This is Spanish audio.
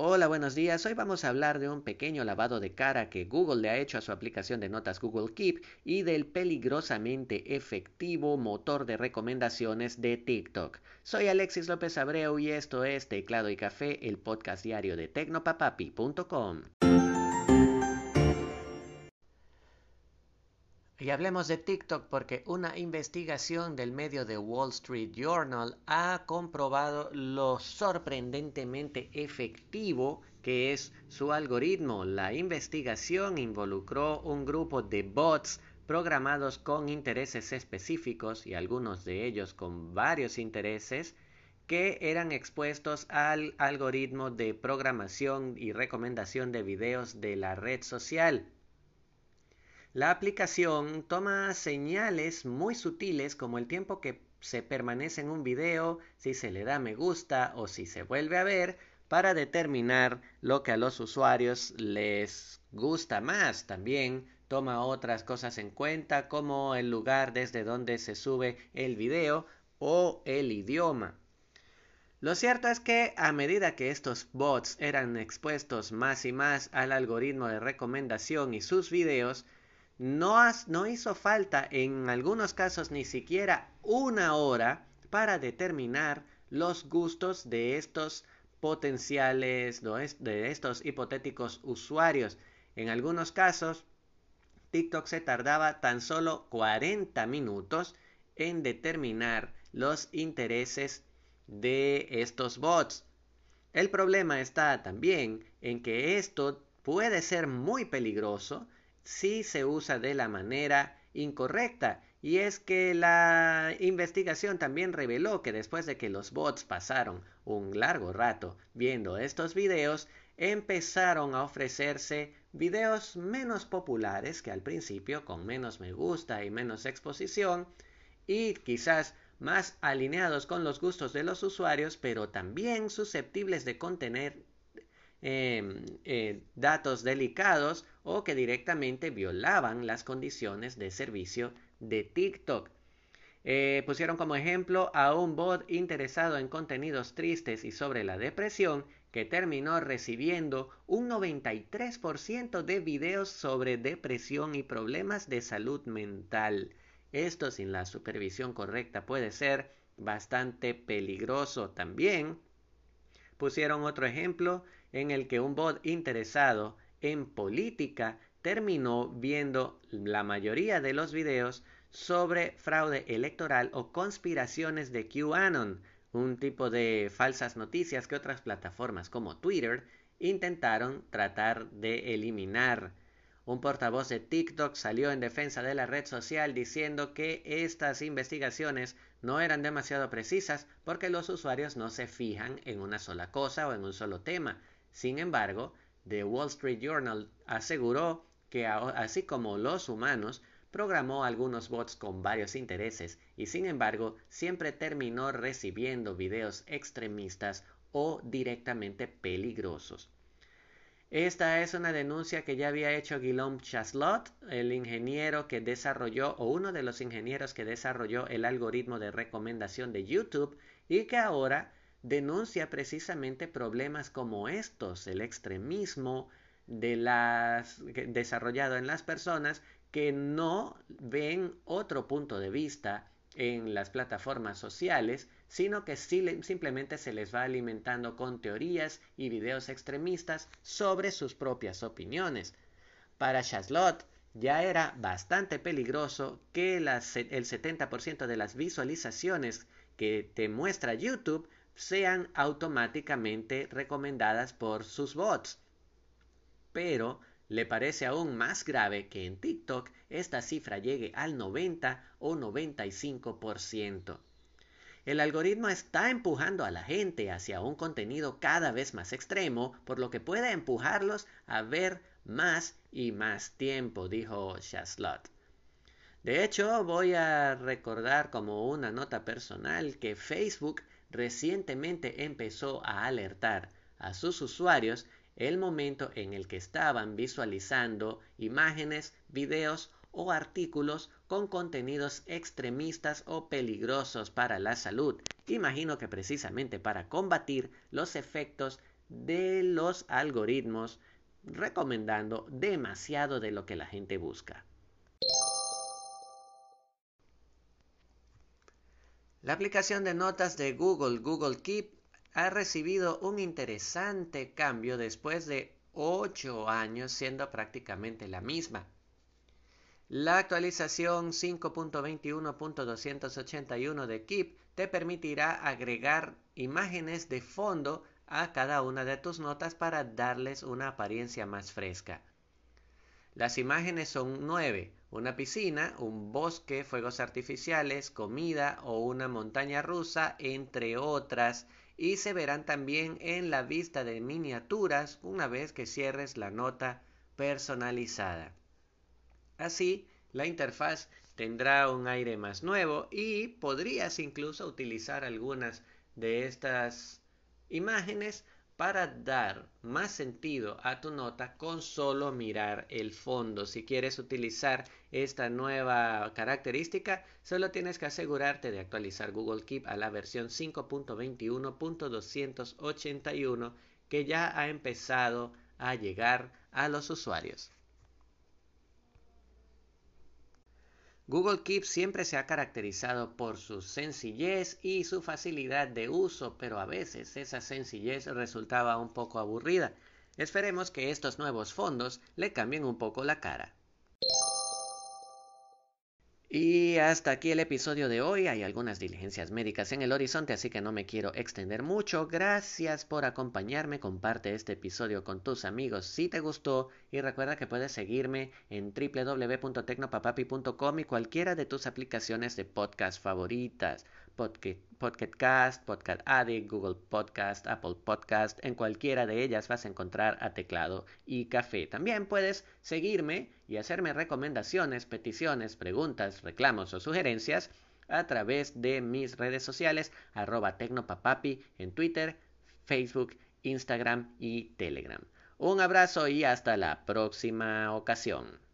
Hola, buenos días. Hoy vamos a hablar de un pequeño lavado de cara que Google le ha hecho a su aplicación de notas Google Keep y del peligrosamente efectivo motor de recomendaciones de TikTok. Soy Alexis López Abreu y esto es Teclado y Café, el podcast diario de tecnopapapi.com. Y hablemos de TikTok porque una investigación del medio de Wall Street Journal ha comprobado lo sorprendentemente efectivo que es su algoritmo. La investigación involucró un grupo de bots programados con intereses específicos y algunos de ellos con varios intereses que eran expuestos al algoritmo de programación y recomendación de videos de la red social. La aplicación toma señales muy sutiles como el tiempo que se permanece en un video, si se le da me gusta o si se vuelve a ver, para determinar lo que a los usuarios les gusta más. También toma otras cosas en cuenta como el lugar desde donde se sube el video o el idioma. Lo cierto es que a medida que estos bots eran expuestos más y más al algoritmo de recomendación y sus videos, no, hizo falta en algunos casos ni siquiera una hora para determinar los gustos de estos potenciales, de estos hipotéticos usuarios. En algunos casos, TikTok se tardaba tan solo 40 minutos en determinar los intereses de estos bots. El problema está también en que esto puede ser muy peligroso si se usa de la manera incorrecta. Y es que la investigación también reveló que después de que los bots pasaron un largo rato viendo estos videos, empezaron a ofrecerse videos menos populares que al principio, con menos me gusta y menos exposición, y quizás más alineados con los gustos de los usuarios, pero también susceptibles de contener Em, eh, datos delicados o que directamente violaban las condiciones de servicio de TikTok. Eh, pusieron como ejemplo a un bot interesado en contenidos tristes y sobre la depresión que terminó recibiendo un 93% de videos sobre depresión y problemas de salud mental. Esto sin la supervisión correcta puede ser bastante peligroso también. Pusieron otro ejemplo en el que un bot interesado en política terminó viendo la mayoría de los videos sobre fraude electoral o conspiraciones de QAnon, un tipo de falsas noticias que otras plataformas como Twitter intentaron tratar de eliminar. Un portavoz de TikTok salió en defensa de la red social diciendo que estas investigaciones no eran demasiado precisas porque los usuarios no se fijan en una sola cosa o en un solo tema, sin embargo, The Wall Street Journal aseguró que así como los humanos, programó algunos bots con varios intereses y sin embargo siempre terminó recibiendo videos extremistas o directamente peligrosos. Esta es una denuncia que ya había hecho Guillaume Chaslot, el ingeniero que desarrolló o uno de los ingenieros que desarrolló el algoritmo de recomendación de YouTube y que ahora denuncia precisamente problemas como estos, el extremismo desarrollado en las personas que no ven otro punto de vista en las plataformas sociales, sino que simplemente se les va alimentando con teorías y videos extremistas sobre sus propias opiniones. Para Chaslot ya era bastante peligroso que el 70% de las visualizaciones que te muestra YouTube sean automáticamente recomendadas por sus bots. Pero le parece aún más grave que en TikTok esta cifra llegue al 90 o 95%. El algoritmo está empujando a la gente hacia un contenido cada vez más extremo, por lo que puede empujarlos a ver más y más tiempo, dijo Shaslot. De hecho, voy a recordar como una nota personal que Facebook recientemente empezó a alertar a sus usuarios el momento en el que estaban visualizando imágenes, videos o artículos con contenidos extremistas o peligrosos para la salud. Imagino que precisamente para combatir los efectos de los algoritmos recomendando demasiado de lo que la gente busca. La aplicación de notas de Google, Google Keep, ha recibido un interesante cambio después de 8 años siendo prácticamente la misma. La actualización 5.21.281 de Keep te permitirá agregar imágenes de fondo a cada una de tus notas para darles una apariencia más fresca. Las imágenes son nueve, una piscina, un bosque, fuegos artificiales, comida o una montaña rusa, entre otras, y se verán también en la vista de miniaturas una vez que cierres la nota personalizada. Así, la interfaz tendrá un aire más nuevo y podrías incluso utilizar algunas de estas imágenes para dar más sentido a tu nota con solo mirar el fondo. Si quieres utilizar esta nueva característica, solo tienes que asegurarte de actualizar Google Keep a la versión 5.21.281 que ya ha empezado a llegar a los usuarios. Google Keep siempre se ha caracterizado por su sencillez y su facilidad de uso, pero a veces esa sencillez resultaba un poco aburrida. Esperemos que estos nuevos fondos le cambien un poco la cara. Y hasta aquí el episodio de hoy. Hay algunas diligencias médicas en el horizonte, así que no me quiero extender mucho. Gracias por acompañarme. Comparte este episodio con tus amigos si te gustó. Y recuerda que puedes seguirme en www.tecnopapapi.com y cualquiera de tus aplicaciones de podcast favoritas. Podcast, Podcast Addict, Google Podcast, Apple Podcast. En cualquiera de ellas vas a encontrar a teclado y café. También puedes seguirme y hacerme recomendaciones, peticiones, preguntas, reclamos o sugerencias a través de mis redes sociales arroba tecnopapapi en Twitter, Facebook, Instagram y Telegram. Un abrazo y hasta la próxima ocasión.